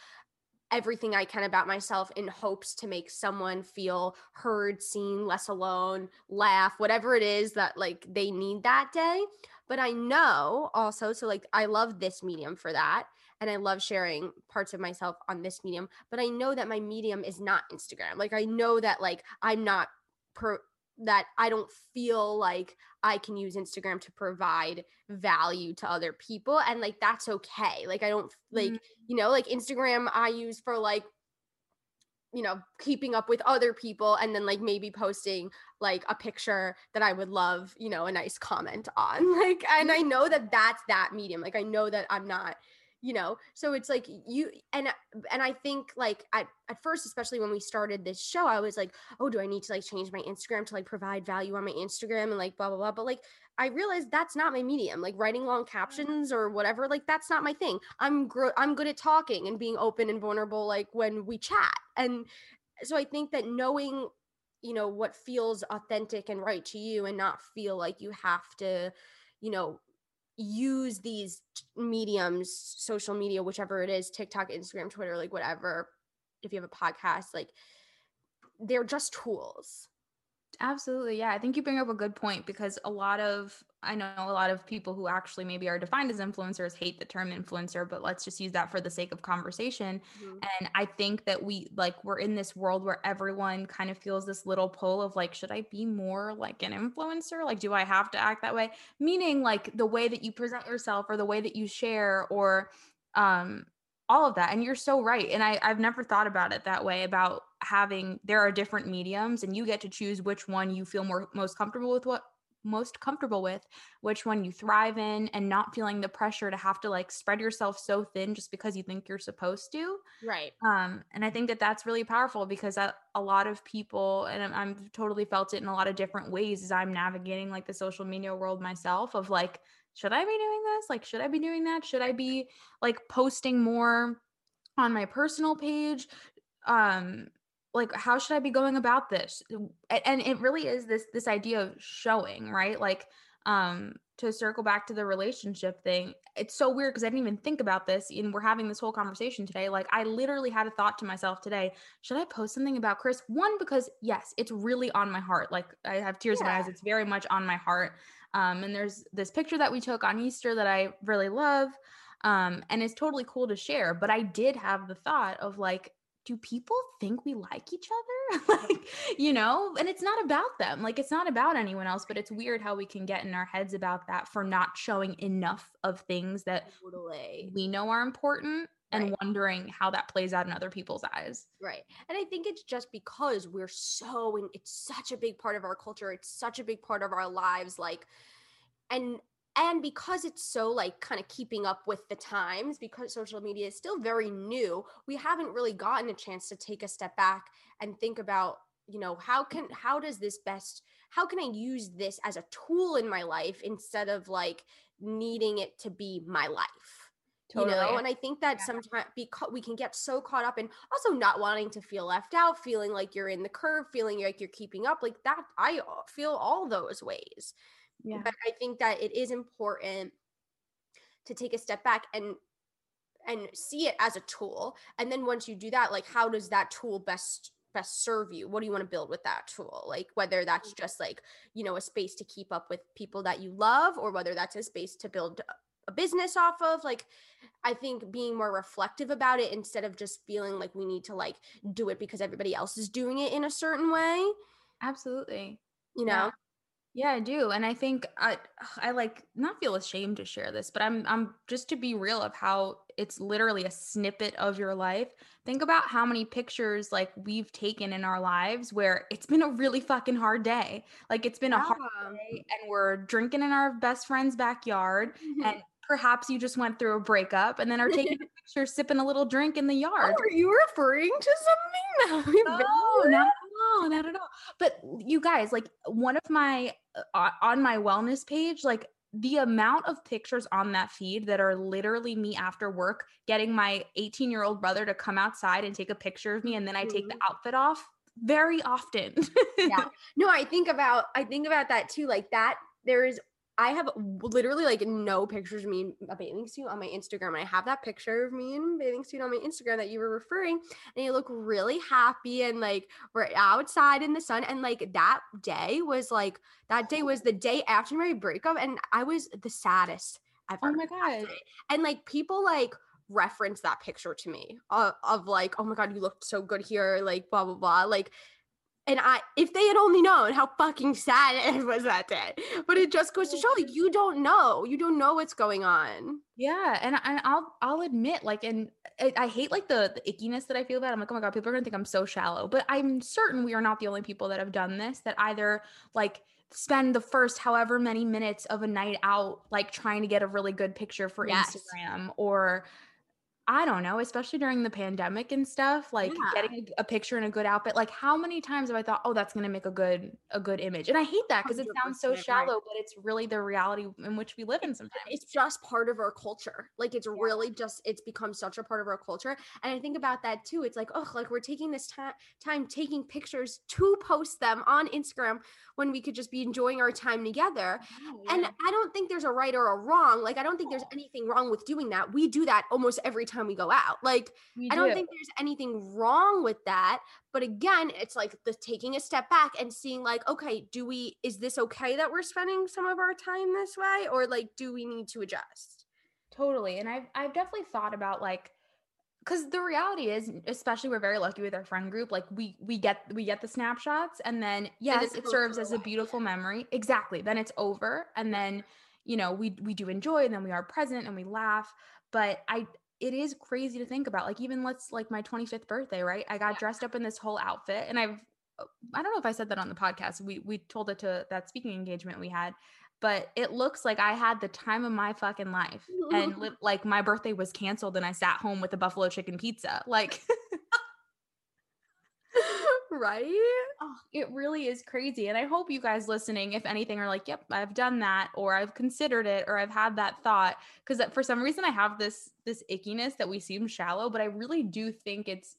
everything I can about myself in hopes to make someone feel heard, seen, less alone, laugh, whatever it is that like they need that day. But I know also, so like I love this medium for that. And I love sharing parts of myself on this medium. But I know that my medium is not Instagram. Like I know that like I'm not per that I don't feel like I can use Instagram to provide value to other people and like that's okay. Like I don't like mm-hmm. you know like Instagram I use for like you know keeping up with other people and then like maybe posting like a picture that I would love, you know, a nice comment on. Like and I know that that's that medium. Like I know that I'm not you know so it's like you and uh, and i think like at, at first especially when we started this show i was like oh do i need to like change my instagram to like provide value on my instagram and like blah blah blah but like i realized that's not my medium like writing long captions or whatever like that's not my thing. I'm gr- i'm good at talking and being open and vulnerable like when we chat and so i think that knowing you know what feels authentic and right to you and not feel like you have to you know use these mediums, social media, whichever it is, TikTok, Instagram, Twitter, like whatever, if you have a podcast, like they're just tools. Absolutely. Yeah. I think you bring up a good point because a lot of, I know a lot of people who actually maybe are defined as influencers hate the term influencer, but let's just use that for the sake of conversation. Mm-hmm. And I think that we, like, we're in this world where everyone kind of feels this little pull of, like, should I be more like an influencer? Like, do I have to act that way? Meaning, like, the way that you present yourself or the way that you share or, um, all of that and you're so right and I, i've never thought about it that way about having there are different mediums and you get to choose which one you feel more most comfortable with what most comfortable with, which one you thrive in, and not feeling the pressure to have to like spread yourself so thin just because you think you're supposed to. Right. Um, and I think that that's really powerful because a, a lot of people, and I'm, I'm totally felt it in a lot of different ways as I'm navigating like the social media world myself of like, should I be doing this? Like, should I be doing that? Should I be like posting more on my personal page? Um, like how should i be going about this? And it really is this this idea of showing right? Like um to circle back to the relationship thing it's so weird because i didn't even think about this and we're having this whole conversation today like i literally had a thought to myself today should i post something about chris? One because yes it's really on my heart like i have tears yeah. in my eyes it's very much on my heart um and there's this picture that we took on easter that i really love um and it's totally cool to share but i did have the thought of like do people think we like each other? like, you know, and it's not about them. Like, it's not about anyone else, but it's weird how we can get in our heads about that for not showing enough of things that totally. we know are important and right. wondering how that plays out in other people's eyes. Right. And I think it's just because we're so, and it's such a big part of our culture, it's such a big part of our lives. Like, and and because it's so like kind of keeping up with the times because social media is still very new we haven't really gotten a chance to take a step back and think about you know how can how does this best how can i use this as a tool in my life instead of like needing it to be my life totally. you know and i think that yeah. sometimes because we can get so caught up in also not wanting to feel left out feeling like you're in the curve feeling like you're keeping up like that i uh, feel all those ways yeah. But I think that it is important to take a step back and and see it as a tool. And then once you do that, like how does that tool best best serve you? What do you want to build with that tool? Like whether that's mm. just like, you know, a space to keep up with people that you love or whether that's a space to build a business off of like i think being more reflective about it instead of just feeling like we need to like do it because everybody else is doing it in a certain way absolutely you know yeah. Yeah, I do. And I think I I like not feel ashamed to share this, but I'm I'm just to be real of how it's literally a snippet of your life. Think about how many pictures like we've taken in our lives where it's been a really fucking hard day. Like it's been yeah. a hard day and we're drinking in our best friend's backyard mm-hmm. and perhaps you just went through a breakup and then are taking a picture sipping a little drink in the yard. Oh, are you referring to something now? No, not all, not at all. But you guys, like one of my on my wellness page, like the amount of pictures on that feed that are literally me after work getting my 18 year old brother to come outside and take a picture of me and then I take the mm-hmm. outfit off very often. yeah. No, I think about I think about that too. Like that there is I have literally like no pictures of me in a bathing suit on my Instagram. And I have that picture of me in a bathing suit on my Instagram that you were referring. And you look really happy and like we're outside in the sun. And like that day was like that day was the day after my breakup. And I was the saddest ever. Oh my God. And like people like reference that picture to me uh, of like, oh my God, you looked so good here, like blah, blah, blah. Like and I, if they had only known how fucking sad it was that day, but it just goes to show, like, you don't know, you don't know what's going on. Yeah, and, and I'll, I'll admit, like, and I, I hate like the, the ickiness that I feel about. I'm like, oh my god, people are gonna think I'm so shallow. But I'm certain we are not the only people that have done this. That either like spend the first however many minutes of a night out, like trying to get a really good picture for yes. Instagram, or I don't know, especially during the pandemic and stuff, like yeah. getting a, a, picture in a good outfit. Like how many times have I thought, oh, that's gonna make a good a good image? And I hate that because it sounds so shallow, right. but it's really the reality in which we live in sometimes. It's just part of our culture. Like it's yeah. really just it's become such a part of our culture. And I think about that too. It's like, oh, like we're taking this time time taking pictures to post them on Instagram when we could just be enjoying our time together. Yeah. And I don't think there's a right or a wrong. Like I don't think there's anything wrong with doing that. We do that almost every time time we go out. Like, we I don't think there's anything wrong with that. But again, it's like the taking a step back and seeing, like, okay, do we, is this okay that we're spending some of our time this way? Or like, do we need to adjust? Totally. And I've, I've definitely thought about like, because the reality is especially we're very lucky with our friend group like we we get we get the snapshots and then yes and it serves as a beautiful memory exactly then it's over and then you know we we do enjoy and then we are present and we laugh but i it is crazy to think about. Like even let's like my 25th birthday, right? I got dressed up in this whole outfit and I've uh, I don't know if I said that on the podcast. We we told it to that speaking engagement we had, but it looks like I had the time of my fucking life. And li- like my birthday was canceled and I sat home with a buffalo chicken pizza. Like right? oh, it really is crazy. And I hope you guys listening, if anything, are like, yep, I've done that, or I've considered it, or I've had that thought. Because for some reason I have this this ickiness that we seem shallow, but I really do think it's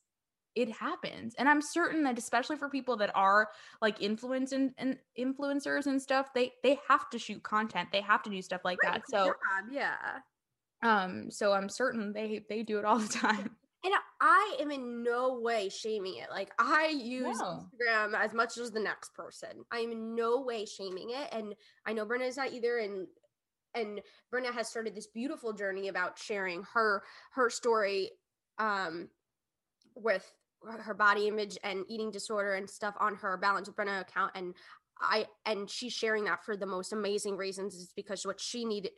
it happens. And I'm certain that especially for people that are like influence and, and influencers and stuff, they they have to shoot content. They have to do stuff like Right, that. So yeah. um so I'm certain they they do it all the time. And I am in no way shaming it. Like I use No. Instagram as much as the next person. I am in no way shaming it. And I know Brenna is not either. And and Brenna has started this beautiful journey about sharing her her story um with her body image and eating disorder and stuff on her balance with Brenna account. And I and she's sharing that for the most amazing reasons is because what she needed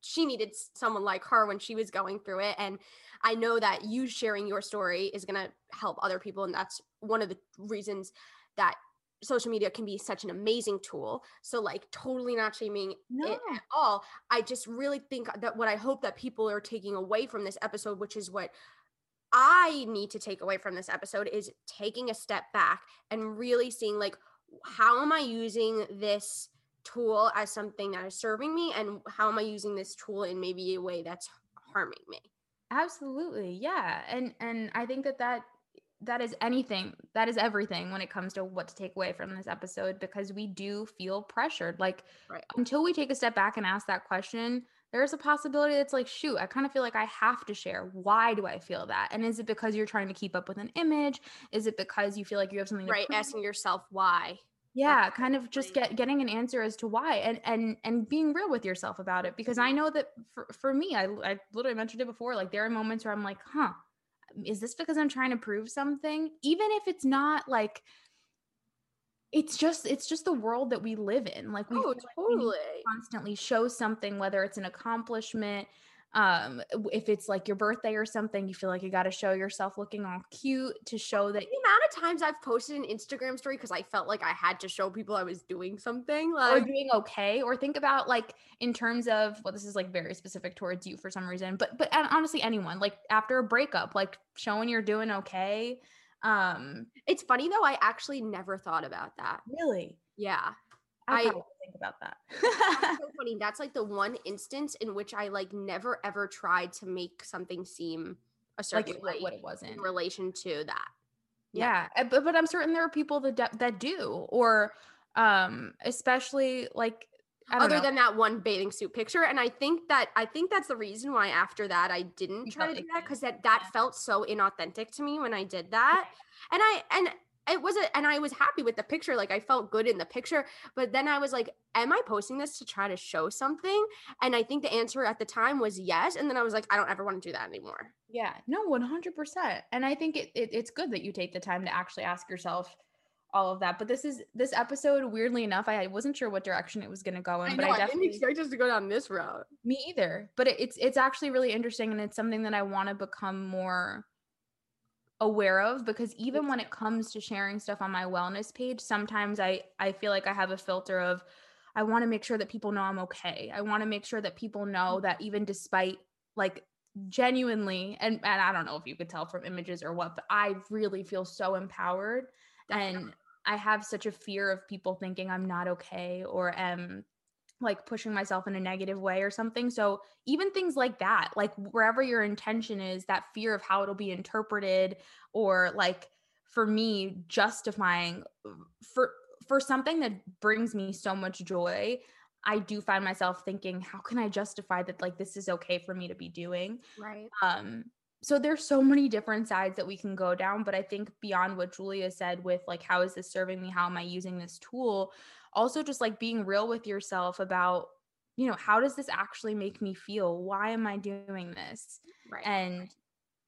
she needed someone like her when she was going through it and I know that you sharing your story is going to help other people and that's one of the reasons that social media can be such an amazing tool. So like totally not shaming No. it at all. I just really think that what I hope that people are taking away from this episode which is what I need to take away from this episode is taking a step back and really seeing like how am I using this tool as something that is serving me and how am I using this tool in maybe a way that's harming me. Absolutely. Yeah. And and I think that that that is anything. That is everything when it comes to what to take away from this episode because we do feel pressured. Like Right. until we take a step back and ask that question, there's a possibility that's like, shoot, I kind of feel like I have to share. Why do I feel that? And is it because you're trying to keep up with an image? Is it because you feel like you have something to Right, asking yourself why. Yeah kind of just get getting an answer as to why and and and being real with yourself about it because i know that for, for me I, I literally mentioned it before like there are moments where i'm like huh um, is this because i'm trying to prove something? Even if it's not like it's just it's just the world that we live in. Like we Oh, feel like we constantly show something whether it's an accomplishment um if it's like your birthday or something you feel like you got to show yourself looking all cute to show that The amount of times I've posted an Instagram story because I felt like I had to show people I was doing something. like or doing okay or think about like in terms of well this is like very specific towards you for some reason but but and honestly anyone like after a breakup like showing you're doing okay um it's funny though, I actually never thought about that. really Yeah. I, I- think about that That's so funny. That's like the one instance in which I like never ever tried to make something seem a like certain it, way what, it wasn't in relation to that. yeah, uh, but, but i'm certain there are people that do- that do or um especially like Other know. than that one bathing suit picture, and I think that I think that's the reason why after that I didn't You try to do like that because that that yeah. felt so inauthentic to me when I did that, and I and it was a, and I was happy with the picture, like I felt good in the picture, but then I was like, am I posting this to try to show something? And I think the answer at the time was yes, and then I was like, I don't ever want to do that anymore. Yeah, no, 100%. And I think it, it it's good that you take the time to actually ask yourself all of that. But this is this episode weirdly enough, I wasn't sure what direction it was going to go in, I but know I I didn't definitely expect us to go down this route. me either. But it, it's it's actually really interesting and it's something that I want to become more aware of because even when it comes to sharing stuff on my wellness page, sometimes I I feel like I have a filter of I want to make sure that people know I'm okay. I want to make sure that people know mm. that even despite like genuinely and and I don't know if you could tell from images or what, but I really feel so empowered and I have such a fear of people thinking I'm not okay or am like pushing myself in a negative way or something. So even things like that, like wherever your intention is, that fear of how it'll be interpreted or like for me justifying for for something that brings me so much joy, I do find myself thinking, how can I justify that like this is okay for me to be doing? Right. um so there's so many different sides that we can go down but i think beyond what julia said with like how is this serving me how am i using this tool also just like being real with yourself about you know how does this actually make me feel? Why am i doing this? Right. and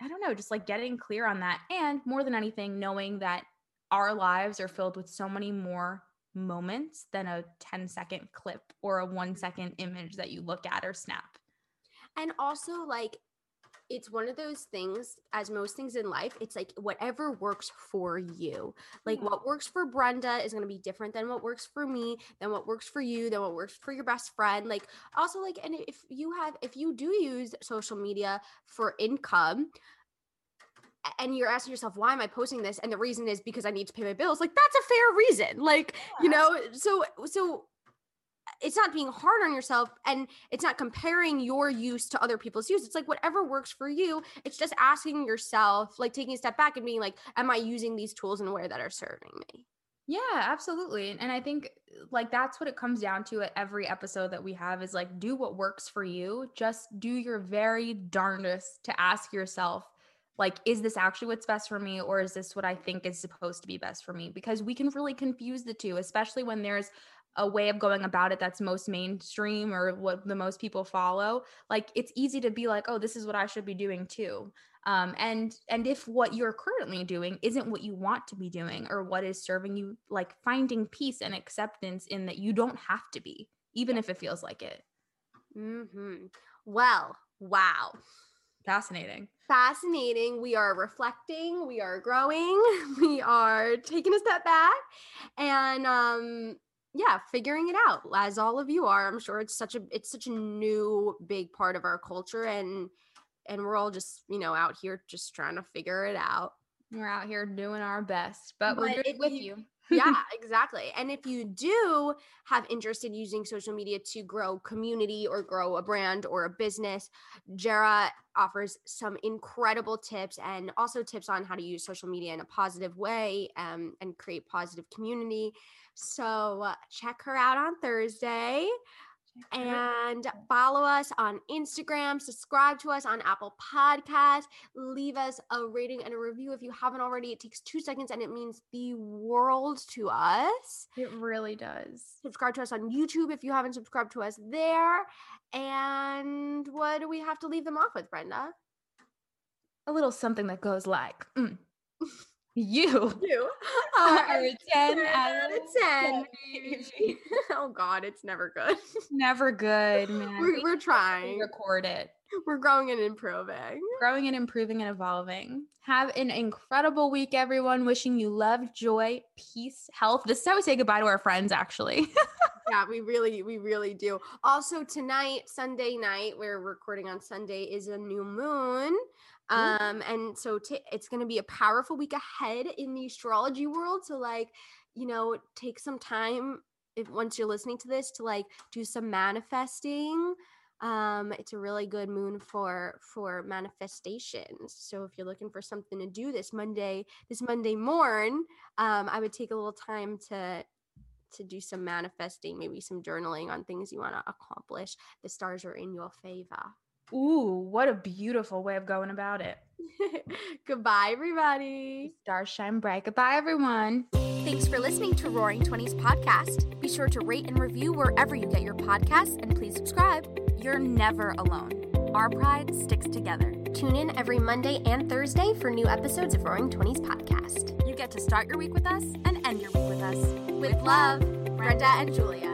i don't know just like getting clear on that and more than anything knowing that our lives are filled with so many more moments than a 10 second clip or a one second image that you look at or snap. And also like it's one of those things as most things in life it's like whatever works for you. Like Yeah. what works for brenda is going to be different than what works for me than what works for you than what works for your best friend. Like also like and if you have if you do use social media for income and you're asking yourself why am i posting this? and the reason is because i need to pay my bills like that's a fair reason. Like you know so so it's not being hard on yourself and it's not comparing your use to other people's use it's like whatever works for you it's just asking yourself like taking a step back and being like am i using these tools in a way that are serving me Yeah, absolutely. And- I think like that's what it comes down to at every episode that we have is like do what works for you. Just do your very darndest to ask yourself like is this actually what's best for me or is this what I think is supposed to be best for me? Because we can really confuse the two, especially when there's a way of going about it that's most mainstream or what the most people follow. Like it's easy to be like, "Oh, this is what I should be doing too." um, and and if what you're currently doing isn't what you want to be doing or what is serving you like finding peace and acceptance in that you don't have to be even if it feels like it mm-hmm. well wow fascinating fascinating we are reflecting we are growing we are taking a step back and um yeah figuring it out as all of you are i'm sure it's such a it's such a new big part of our culture and and we're all just you know out here just trying to figure it out we're out here doing our best but, we're But it with you- you yeah, exactly. And if you do have interest in using social media to grow community or grow a brand or a business, Jera offers some incredible tips and also tips on how to use social media in a positive way um, and create positive community. So uh, check her out on Thursday and follow us on Instagram, subscribe to us on Apple Podcasts, leave us a rating and a review if you haven't already. It takes two seconds and it means the world to us. it really does Subscribe to us on YouTube if you haven't subscribed to us there. And what do we have to leave them off with, Brenda? a little something that goes like mm, you You uh, are are a 10 out out of of 10. 10. oh, God, it's never good. never good man We're, We we're trying. record it We're growing and improving. growing and improving and evolving. Have an incredible week, everyone. Wishing you love, joy, peace, health. This is how we say goodbye to our friends, actually. Yeah, we really, we really do. Also, tonight, Sunday night, we're recording on Sunday, is a new moon. Um, and so t- it's going to be a powerful week ahead in the astrology world. So, like, you know, take some time if once you're listening to this to like do some manifesting. Um, it's a really good moon for for manifestations. So if you're looking for something to do this Monday, this Monday morn, um, I would take a little time to to do some manifesting, maybe some journaling on things you want to accomplish. The stars are in your favor. Ooh, what a beautiful way of going about it. Goodbye, everybody. Stars shine bright. Goodbye, everyone. Thanks for listening to Roaring Twenties podcast. Be sure to rate and review wherever you get your podcasts and please subscribe. You're never alone. Our pride sticks together. Tune in every Monday and Thursday for new episodes of Roaring Twenties podcast. You get to start your week with us and end your week with us. With love, Brenda and Julia.